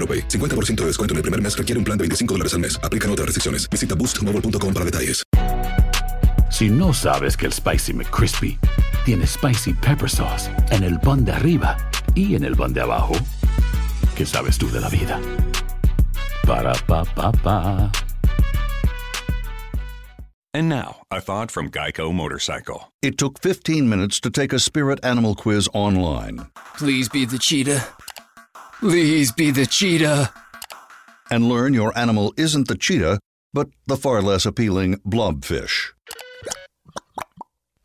AroPay. 50% de descuento en el primer mes requiere un plan de 25 dólares al mes. Aplican otras restricciones. Visita boostmobile.com para detalles. Si no sabes que el Spicy McCrispy tiene Spicy Pepper Sauce en el pan de arriba y en el pan de abajo, ¿qué sabes tú de la vida? Para, pa, pa, pa. And now, a thought from Geico Motorcycle. It took 15 minutes to take a spirit animal quiz online Please be the cheetah. Please be the cheetah. and learn your animal isn't the cheetah, but the far less appealing blobfish.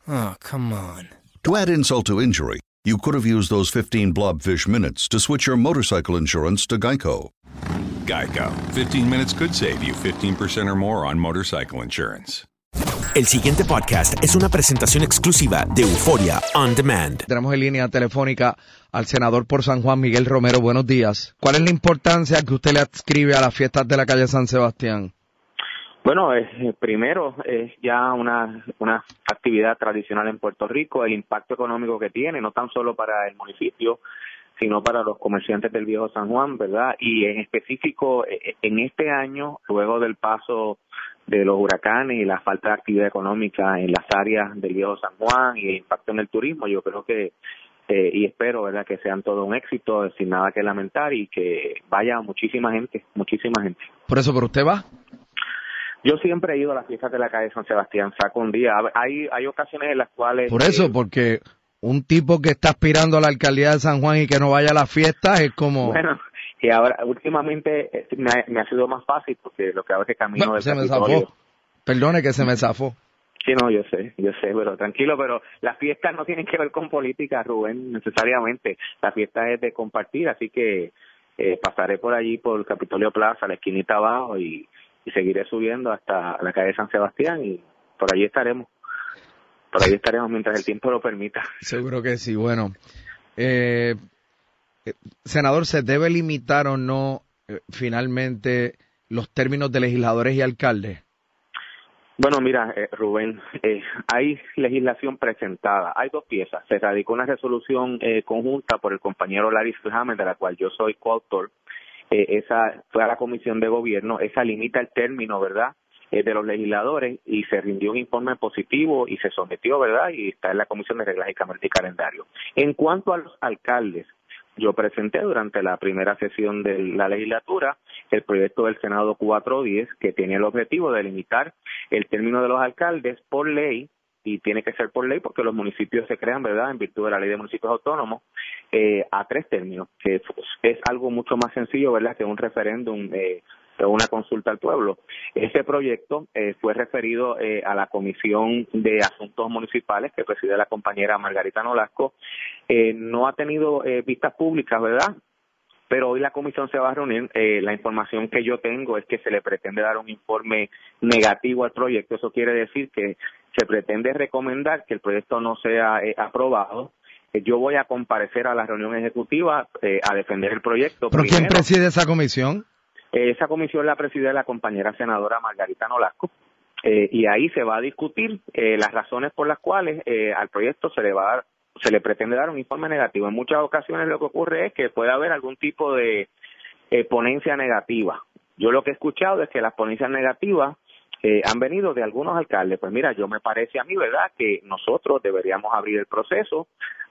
Oh, come on. To add insult to injury, you could have used those 15 blobfish minutes to switch your motorcycle insurance to Geico. Geico. 15 minutes could save you 15% or more on motorcycle insurance. El siguiente podcast es una presentación exclusiva de Euforia On Demand. Tenemos en línea telefónica al senador por San Juan, Miguel Romero. Buenos días. ¿Cuál es la importancia que usted le adscribe a las fiestas de la calle San Sebastián? Bueno, eh, primero es ya una, una actividad tradicional en Puerto Rico, el impacto económico que tiene, no tan solo para el municipio, sino para los comerciantes del viejo San Juan, ¿verdad? Y en específico, eh, en este año, luego del paso de los huracanes y la falta de actividad económica en las áreas del viejo San Juan y el impacto en el turismo, yo creo que eh, y espero verdad que sean todo un éxito sin nada que lamentar y que vaya muchísima gente muchísima gente Por eso, ¿pero usted va? yo siempre he ido a las fiestas de la calle San Sebastián saco un día hay hay ocasiones en las cuales Por eso, eh, porque un tipo que está aspirando a la alcaldía de San Juan y que no vaya a las fiestas es como... bueno y ahora últimamente eh, me ha, me ha sido más fácil porque lo que hago es que camino Bueno, del se me zafó. Perdone que se me zafó. Sí, no, yo sé, yo sé, pero tranquilo, pero las fiestas no tienen que ver con política, Rubén, necesariamente. La fiesta es de compartir, así que eh, pasaré por allí, por Capitolio Plaza, la esquinita abajo, y, y seguiré subiendo hasta la calle San Sebastián, y por allí estaremos. Por allí estaremos mientras el tiempo lo permita. Seguro que sí. Bueno, eh, eh, senador, ¿se debe limitar o no eh, finalmente los términos de legisladores y alcaldes? Bueno, mira, eh, Rubén, eh, hay legislación presentada, hay dos piezas. Se radicó una resolución eh, conjunta por el compañero Larry Hammer, de la cual yo soy coautor. Eh, esa fue a la comisión de gobierno, esa limita el término, ¿verdad? Eh, de los legisladores y se rindió un informe positivo y se sometió, ¿verdad? Y está en la comisión de reglas y, Cam- y calendario. En cuanto a los alcaldes, yo presenté durante la primera sesión de la legislatura el proyecto del Senado 410 que tiene el objetivo de limitar el término de los alcaldes por ley y tiene que ser por ley porque los municipios se crean, ¿verdad?, en virtud de la ley de municipios autónomos, eh, a tres términos, que es, algo mucho más sencillo, ¿verdad?, que un referéndum eh, una consulta al pueblo. Ese proyecto eh, fue referido eh, a la Comisión de Asuntos Municipales que preside la compañera Margarita Nolasco. Eh, no ha tenido eh, vistas públicas, ¿verdad?, pero hoy la comisión se va a reunir. Eh, la información que yo tengo es que se le pretende dar un informe negativo al proyecto. Eso quiere decir que se pretende recomendar que el proyecto no sea eh, aprobado. Yo voy a comparecer a la reunión ejecutiva eh, a defender el proyecto. ¿Pero quién preside esa comisión? Eh, esa comisión la preside la compañera senadora Margarita Nolasco. Eh, y ahí se va a discutir eh, las razones por las cuales eh, al proyecto se le va a dar, se le pretende dar un informe negativo. En muchas ocasiones lo que ocurre es que puede haber algún tipo de ponencia negativa. Yo lo que he escuchado es que las ponencias negativas han venido de algunos alcaldes. Pues mira, yo me parece a mí, ¿verdad?, que nosotros deberíamos abrir el proceso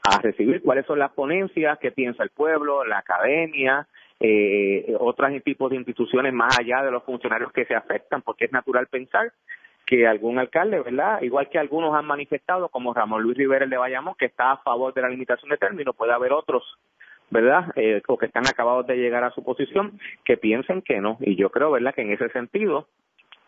a recibir cuáles son las ponencias, qué piensa el pueblo, la academia, eh, otros tipos de instituciones más allá de los funcionarios que se afectan, porque es natural pensar que algún alcalde, ¿verdad? Igual que algunos han manifestado, como Ramón Luis Rivera el de Bayamón, que está a favor de la limitación de términos, puede haber otros, ¿verdad? Eh, o que están acabados de llegar a su posición, que piensen que no. Y yo creo, ¿verdad?, que en ese sentido,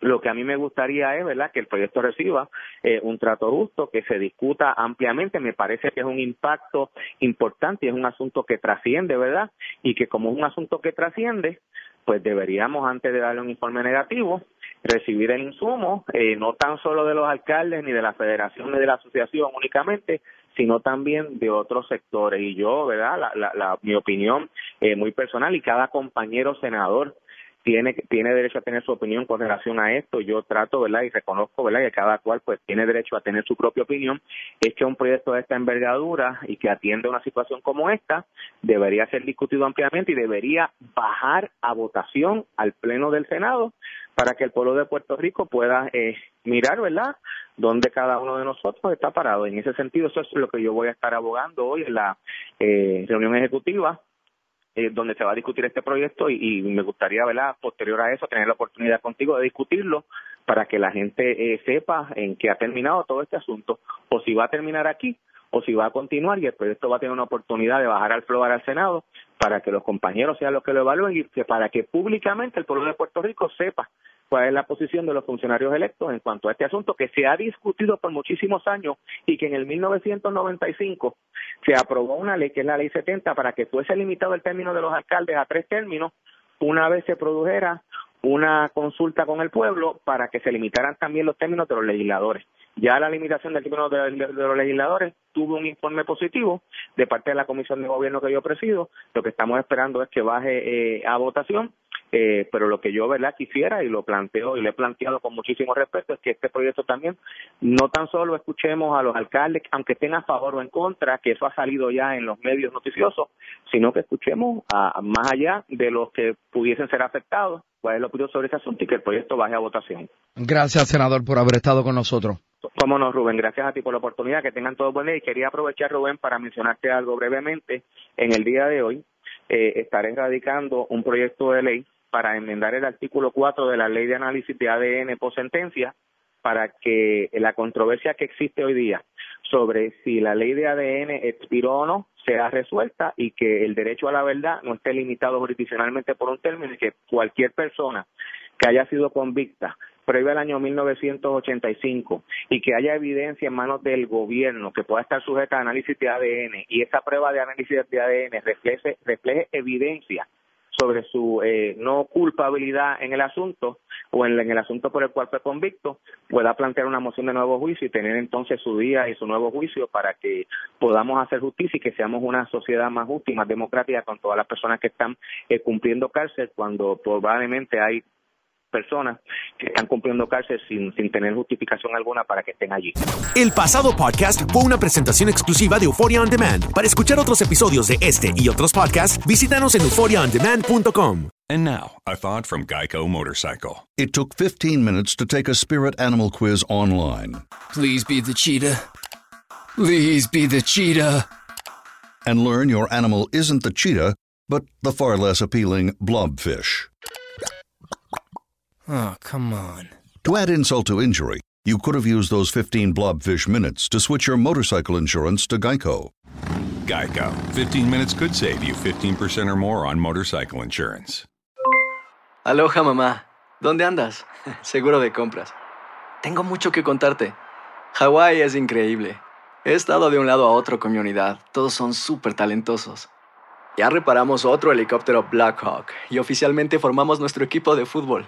lo que a mí me gustaría es, ¿verdad?, que el proyecto reciba eh, un trato justo, que se discuta ampliamente. Me parece que es un impacto importante y es un asunto que trasciende, ¿verdad? Y que como es un asunto que trasciende, pues deberíamos, antes de darle un informe negativo, recibir el insumo, eh, no tan solo de los alcaldes, ni de la federación, ni de la asociación únicamente, sino también de otros sectores. Y yo, ¿verdad?, la, la, mi opinión eh, muy personal y cada compañero senador tiene, tiene derecho a tener su opinión con relación a esto. Yo trato, ¿verdad? Y reconozco, ¿verdad? Que cada cual pues tiene derecho a tener su propia opinión. Es que un proyecto de esta envergadura y que atiende una situación como esta debería ser discutido ampliamente y debería bajar a votación al Pleno del Senado para que el pueblo de Puerto Rico pueda eh, mirar, ¿verdad?, dónde cada uno de nosotros está parado. En ese sentido, eso es lo que yo voy a estar abogando hoy en la eh, reunión ejecutiva eh, donde se va a discutir este proyecto y, me gustaría, ¿verdad?, posterior a eso, tener la oportunidad contigo de discutirlo para que la gente eh, sepa en qué ha terminado todo este asunto o si va a terminar aquí o si va a continuar y el proyecto va a tener una oportunidad de bajar al floor al Senado para que los compañeros sean los que lo evalúen y que para que públicamente el pueblo de Puerto Rico sepa cuál es la posición de los funcionarios electos en cuanto a este asunto que se ha discutido por muchísimos años y que en el 1995 se aprobó una ley que es la ley 70 para que fuese limitado el término de los alcaldes a tres términos una vez se produjera una consulta con el pueblo para que se limitaran también los términos de los legisladores. Ya la limitación del término de, los legisladores tuvo un informe positivo de parte de la Comisión de Gobierno que yo presido. Lo que estamos esperando es que baje eh, a votación eh, pero lo que yo verdad quisiera y lo planteo y lo he planteado con muchísimo respeto es que este proyecto también no tan solo escuchemos a los alcaldes aunque estén a favor o en contra que eso ha salido ya en los medios noticiosos sino que escuchemos a, más allá de los que pudiesen ser afectados cuál es lo opinión sobre ese asunto y que el proyecto baje a votación. Gracias senador por haber estado con nosotros. Cómo no, Rubén, gracias a ti por la oportunidad, que tengan todo buen día y quería aprovechar, Rubén, para mencionarte algo brevemente. En el día de hoy eh, estaré radicando un proyecto de ley para enmendar el artículo 4 de la ley de análisis de ADN por sentencia para que la controversia que existe hoy día sobre si la ley de ADN expiró o no sea resuelta y que el derecho a la verdad no esté limitado jurisdiccionalmente por un término y que cualquier persona que haya sido convicta previo al año 1985 y que haya evidencia en manos del gobierno que pueda estar sujeta a análisis de ADN y esa prueba de análisis de ADN refleje, refleje evidencia sobre su eh, no culpabilidad en el asunto o en, el asunto por el cual fue convicto, pueda plantear una moción de nuevo juicio y tener entonces su día y su nuevo juicio para que podamos hacer justicia y que seamos una sociedad más justa y más democrática con todas las personas que están eh, cumpliendo cárcel cuando probablemente hay personas que están cumpliendo cárcel sin, sin tener justificación alguna para que estén allí. El pasado podcast fue una presentación exclusiva de Euphoria On Demand. Para escuchar otros episodios de este y otros podcasts, visítanos en euphoriaondemand.com. And now, a thought from Geico Motorcycle. It took 15 minutes to take a spirit animal quiz online. Please be the cheetah. Please be the cheetah. And learn your animal isn't the cheetah, but the far less appealing blobfish. Oh, come on. To add insult to injury, you could have used those 15 blobfish minutes to switch your motorcycle insurance to Geico. Geico. 15 minutes could save you 15% or more on motorcycle insurance. Aloha, mamá. ¿Dónde andas? Seguro de compras. Tengo mucho que contarte. Hawái es increíble. He estado de un lado a otro con mi unidad. Todos son súper talentosos. Ya reparamos otro helicóptero Blackhawk y oficialmente formamos nuestro equipo de fútbol.